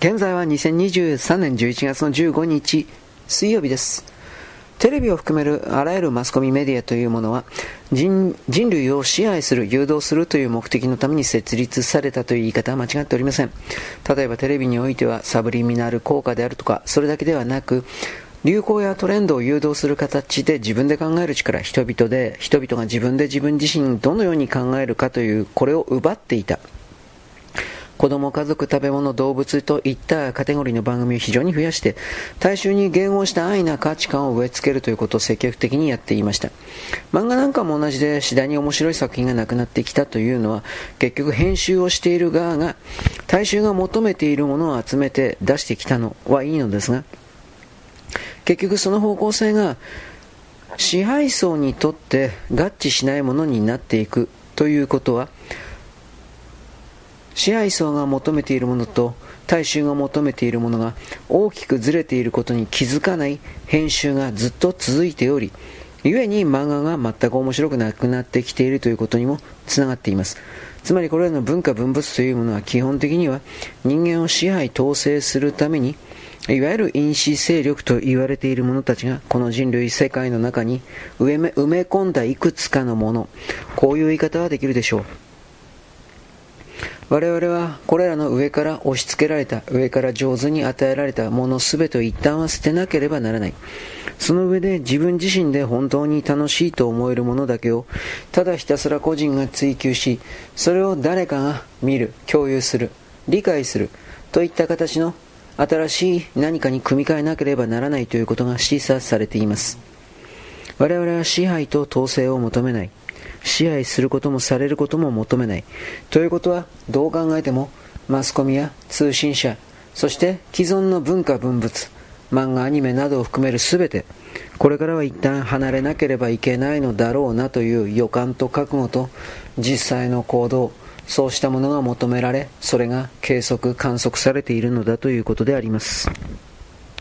現在は2023年11月の15日水曜日ですテレビを含めるあらゆるマスコミメディアというものは人類を支配する、誘導するという目的のために設立されたという言い方は間違っておりません。例えばテレビにおいてはサブリミナル効果であるとか、それだけではなく、流行やトレンドを誘導する形で自分で考える力、人々で、人々が自分で自分自身どのように考えるかという、これを奪っていた。子供、家族、食べ物、動物といったカテゴリーの番組を非常に増やして、大衆に言語した安易な価値観を植え付けるということを積極的にやっていました。漫画なんかも同じで次第に面白い作品がなくなってきたというのは、結局編集をしている側が大衆が求めているものを集めて出してきたのはいいのですが、結局その方向性が支配層にとって合致しないものになっていくということは、支配層が求めているものと大衆が求めているものが大きくずれていることに気づかない編集がずっと続いており、故に漫画が全く面白くなくなってきているということにもつながっています。つまりこれらの文化文物というものは基本的には人間を支配統制するためにいわゆる因子勢力と言われている者たちがこの人類世界の中に埋め込んだいくつかのものこういう言い方はできるでしょう我々はこれらの上から押し付けられた、上から上手に与えられたもの全てを一旦は捨てなければならない。その上で自分自身で本当に楽しいと思えるものだけを、ただひたすら個人が追求し、それを誰かが見る、共有する、理解する、といった形の新しい何かに組み替えなければならないということが示唆されています。我々は支配と統制を求めない。支配することもされることも求めない。ということは、どう考えても、マスコミや通信社、そして既存の文化文物、漫画、アニメなどを含める全て、これからは一旦離れなければいけないのだろうなという予感と覚悟と実際の行動、そうしたものが求められ、それが計測、観測されているのだということであります。